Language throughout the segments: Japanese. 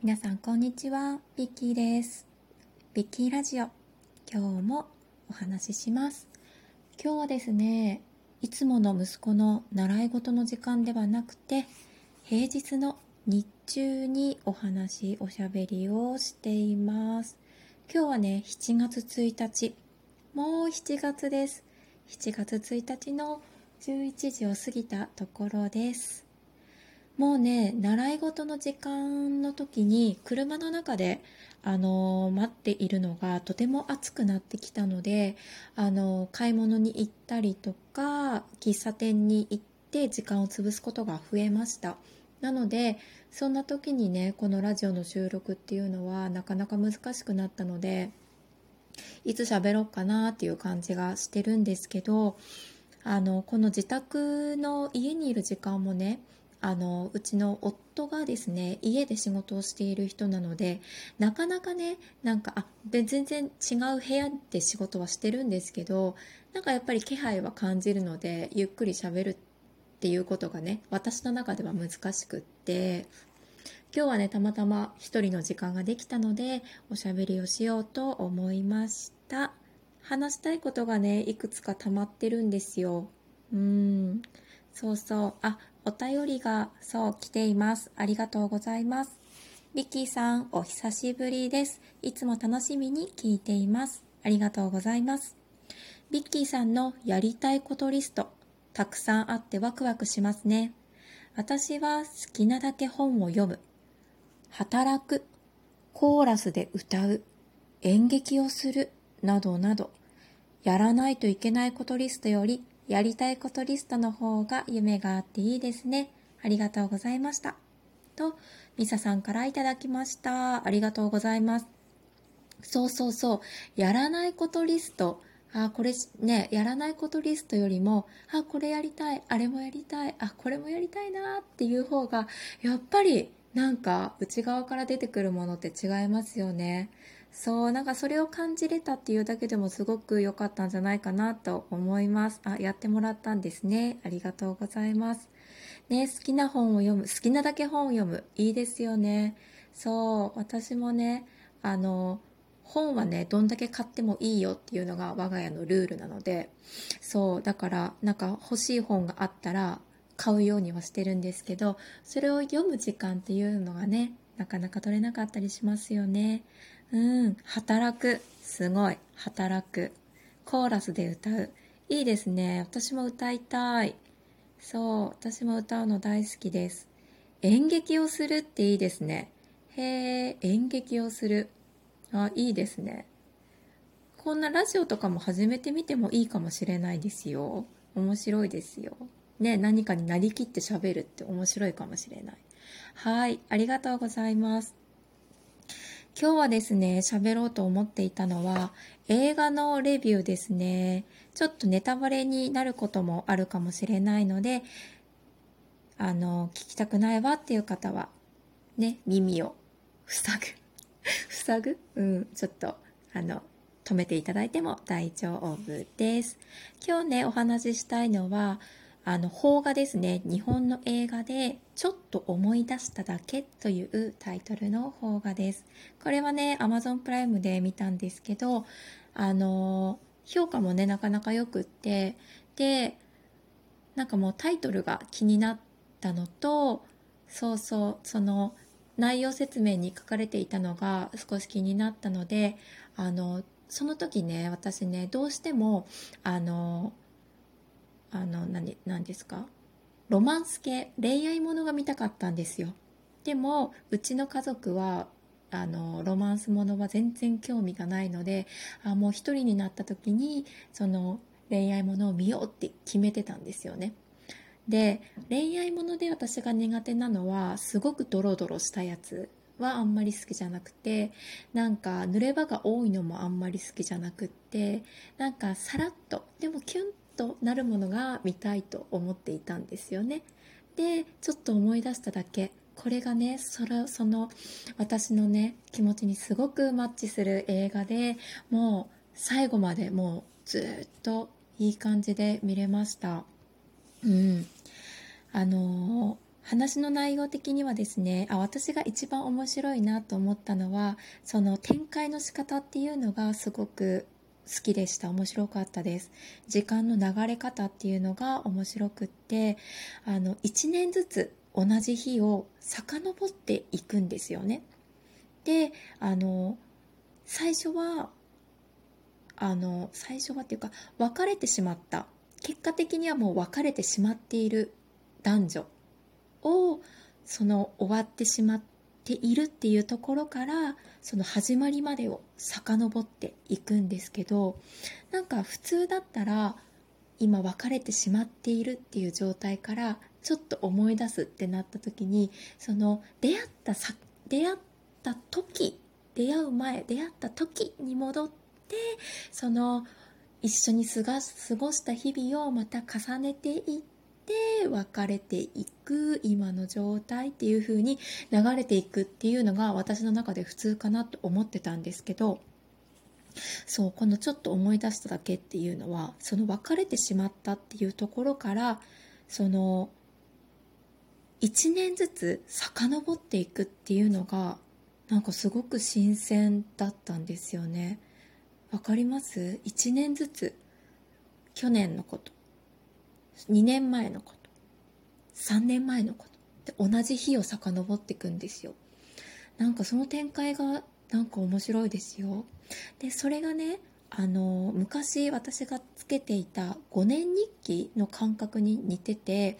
皆さんこんにちは。ビッキーです。ビッキーラジオ。今日もお話しします。今日はですねいつもの息子の習い事の時間ではなくて平日の日中にお話おしゃべりをしています。今日はね7月1日。もう7月です。7月1日の11時を過ぎたところです。もうね習い事の時間の時に車の中であの待っているのがとても暑くなってきたのであの買い物に行ったりとか喫茶店に行って時間を潰すことが増えました。なのでそんな時にねこのラジオの収録っていうのはなかなか難しくなったのでいつ喋ろうかなっていう感じがしてるんですけどあのこの自宅の家にいる時間もねあのうちの夫がですね家で仕事をしている人なのでなかなかねなんかあ全然違う部屋で仕事はしてるんですけどなんかやっぱり気配は感じるのでゆっくりしゃべるっていうことがね私の中では難しくって今日はねたまたま一人の時間ができたのでおしゃべりをしようと思いました。話したいことがねいくつか溜まってるんですよ。うん。そうそう。あお便りがそう来ています。ありがとうございます。ビッキーさんお久しぶりです。いつも楽しみに聞いています。ありがとうございます。ビッキーさんのやりたいことリストたくさんあってワクワクしますね。私は好きなだけ本を読む。働く。コーラスで歌う。演劇をする。などなど。やらないといけないことリストよりやりたいことリストの方が夢があっていいですね。ありがとうございました。と、ミサさんからいただきました。ありがとうございます。そうそうそう。やらないことリスト。あ、これね、やらないことリストよりも、あ、これやりたい、あれもやりたい、あ、これもやりたいなっていう方が、やっぱりなんか内側から出てくるものって違いますよね。そうなんかそれを感じれたっていうだけでもすごく良かったんじゃないかなと思います。あやってもらったんですね。ありがとうございます。ね好きな本を読む。好きなだけ本を読む。いいですよね。そう私もねあの本はねどんだけ買ってもいいよっていうのが我が家のルールなので。そうだからなんか欲しい本があったら買うようにはしてるんですけどそれを読む時間っていうのがねなかなか取れなかったりしますよね。うん、働く。すごい。働く。コーラスで歌う。いいですね。私も歌いたい。そう、私も歌うの大好きです。演劇をするっていいですね。へえ、演劇をする。あ、いいですね。こんなラジオとかも始めてみてもいいかもしれないですよ。面白いですよ。ね、何かになりきって喋るって面白いかもしれない。はい、ありがとうございます。今日はですね、喋ろうと思っていたのは映画のレビューですね。ちょっとネタバレになることもあるかもしれないので、あの、聞きたくないわっていう方は、ね、耳を塞ぐ。塞ぐ？うん、ちょっと、あの、止めていただいても大丈夫です。今日ね、お話ししたいのは、あの邦画ですね。日本の映画で「ちょっと思い出しただけ」というタイトルの邦画です。これはね Amazon プライムで見たんですけどあの評価もねなかなかよくって。でなんかもうタイトルが気になったのとそうそうその内容説明に書かれていたのが少し気になったのであのその時ね私ねどうしてもあのあの何何ですか？ロマンス系恋愛ものが見たかったんですよ。でもうちの家族はあのロマンスものは全然興味がないのであもう一人になった時にその恋愛ものを見ようって決めてたんですよね。で恋愛もので私が苦手なのはすごくドロドロしたやつはあんまり好きじゃなくてなんか濡れ場が多いのもあんまり好きじゃなくってなんかさらっとでもキュンとなるものが見たいと思っていたんですよね。でちょっと思い出しただけこれがねそれその私のね気持ちにすごくマッチする映画でもう最後までもうずっといい感じで見れました。うん、あの話の内容的にはですねあ私が一番面白いなと思ったのはその展開の仕方っていうのがすごく好きでした。面白かったです。時間の流れ方っていうのが面白くってあの1年ずつ同じ日を遡っていくんですよね。であの最初はあの最初はっていうか別れてしまった。結果的にはもう別れてしまっている男女をその終わってしまっているっていうところからその始まりまでを遡っていくんですけどなんか普通だったら今別れてしまっているっていう状態からちょっと思い出すってなった時にその出会ったさ出会った時出会う前出会った時に戻ってその一緒に過ごした日々をまた重ねていって別れていく今の状態っていう風に流れていくっていうのが私の中で普通かなと思ってたんですけどそうこのちょっと思い出しただけっていうのはその別れてしまったっていうところからその1年ずつ遡っていくっていうのがなんかすごく新鮮だったんですよね。わかります ?1 年ずつ去年のこと2年前のこと。3年前のこと。で同じ日を遡っていくんですよ。なんかその展開がなんか面白いですよ。でそれがねあの昔私がつけていた5年日記の感覚に似てて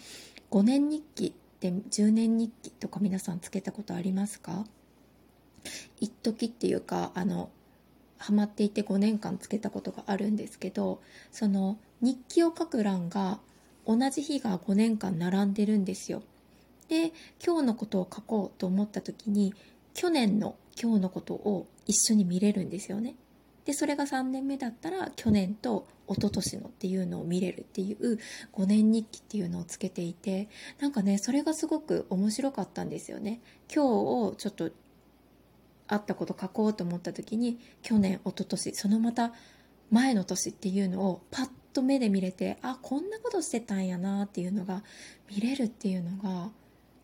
5年日記って10年日記とか皆さんつけたことありますか？一時っていうかあのハマっていて5年間つけたことがあるんですけどその日記を書く欄が同じ日が5年間並んでるんですよ。で今日のことを書こうと思った時に去年の今日のことを一緒に見れるんですよね。でそれが3年目だったら去年と一昨年のっていうのを見れるっていう5年日記っていうのをつけていてなんかねそれがすごく面白かったんですよね。今日をちょっとあったこと書こうと思った時に去年一昨年そのまた前の年っていうのをパッと目で見れてあこんなことしてたんやなっていうのが見れるっていうのが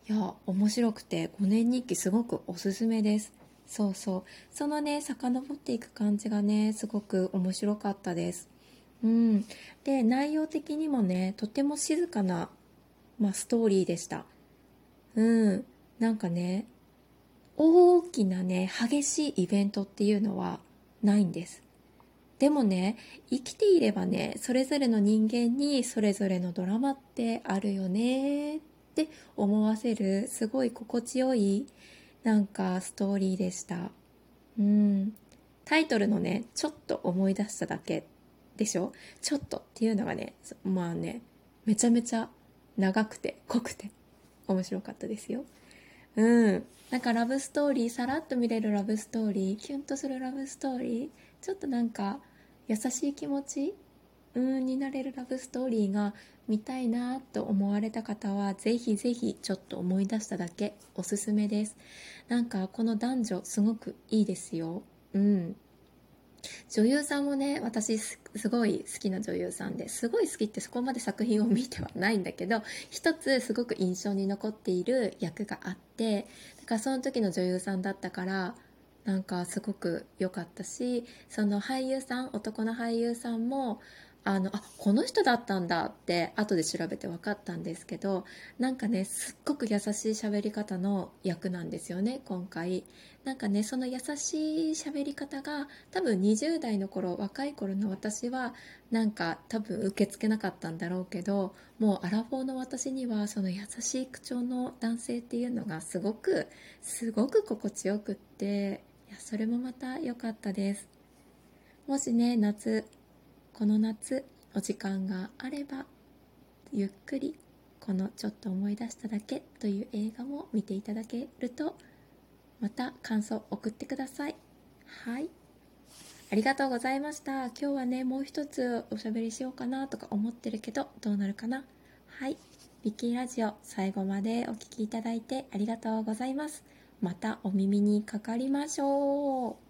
いや面白くて5年日記すごくおすすめです。そうそう。そのね遡っていく感じがねすごく面白かったです。うん。で内容的にもねとても静かな、まあ、ストーリーでした。うん。なんかね大きなね激しいイベントっていうのはないんです。でもね生きていればねそれぞれの人間にそれぞれのドラマってあるよねって思わせるすごい心地よいなんかストーリーでした。うん。タイトルのねちょっと思い出しただけでしょ？ちょっとっていうのがねまあねめちゃめちゃ長くて濃くて面白かったですよ。うん。なんかラブストーリーさらっと見れるラブストーリーキュンとするラブストーリーちょっとなんか優しい気持ちうんになれるラブストーリーが見たいなと思われた方はぜひぜひちょっと思い出しただけおすすめです。なんかこの男女すごくいいですよ。うん。女優さんもね私すごい好きな女優さんですごい好きってそこまで作品を見てはないんだけど一つすごく印象に残っている役があってだからその時の女優さんだったからなんかすごく良かったしその俳優さん男の俳優さんもあのあこの人だったんだって後で調べて分かったんですけどなんかねすっごく優しい喋り方の役なんですよね今回。なんかねその優しい喋り方が多分20代の頃若い頃の私はなんか多分受け付けなかったんだろうけどもうアラフォーの私にはその優しい口調の男性っていうのがすごくすごく心地よくっていやそれもまた良かったです。もしね夏この夏お時間があればゆっくりこの「ちょっと思い出しただけ」という映画も見ていただけるとまた感想送ってください。はい。ありがとうございました。今日はねもう一つおしゃべりしようかなとか思ってるけどどうなるかな。はい。ビッキーラジオ最後までお聴きいただいてありがとうございます。またお耳にかかりましょう。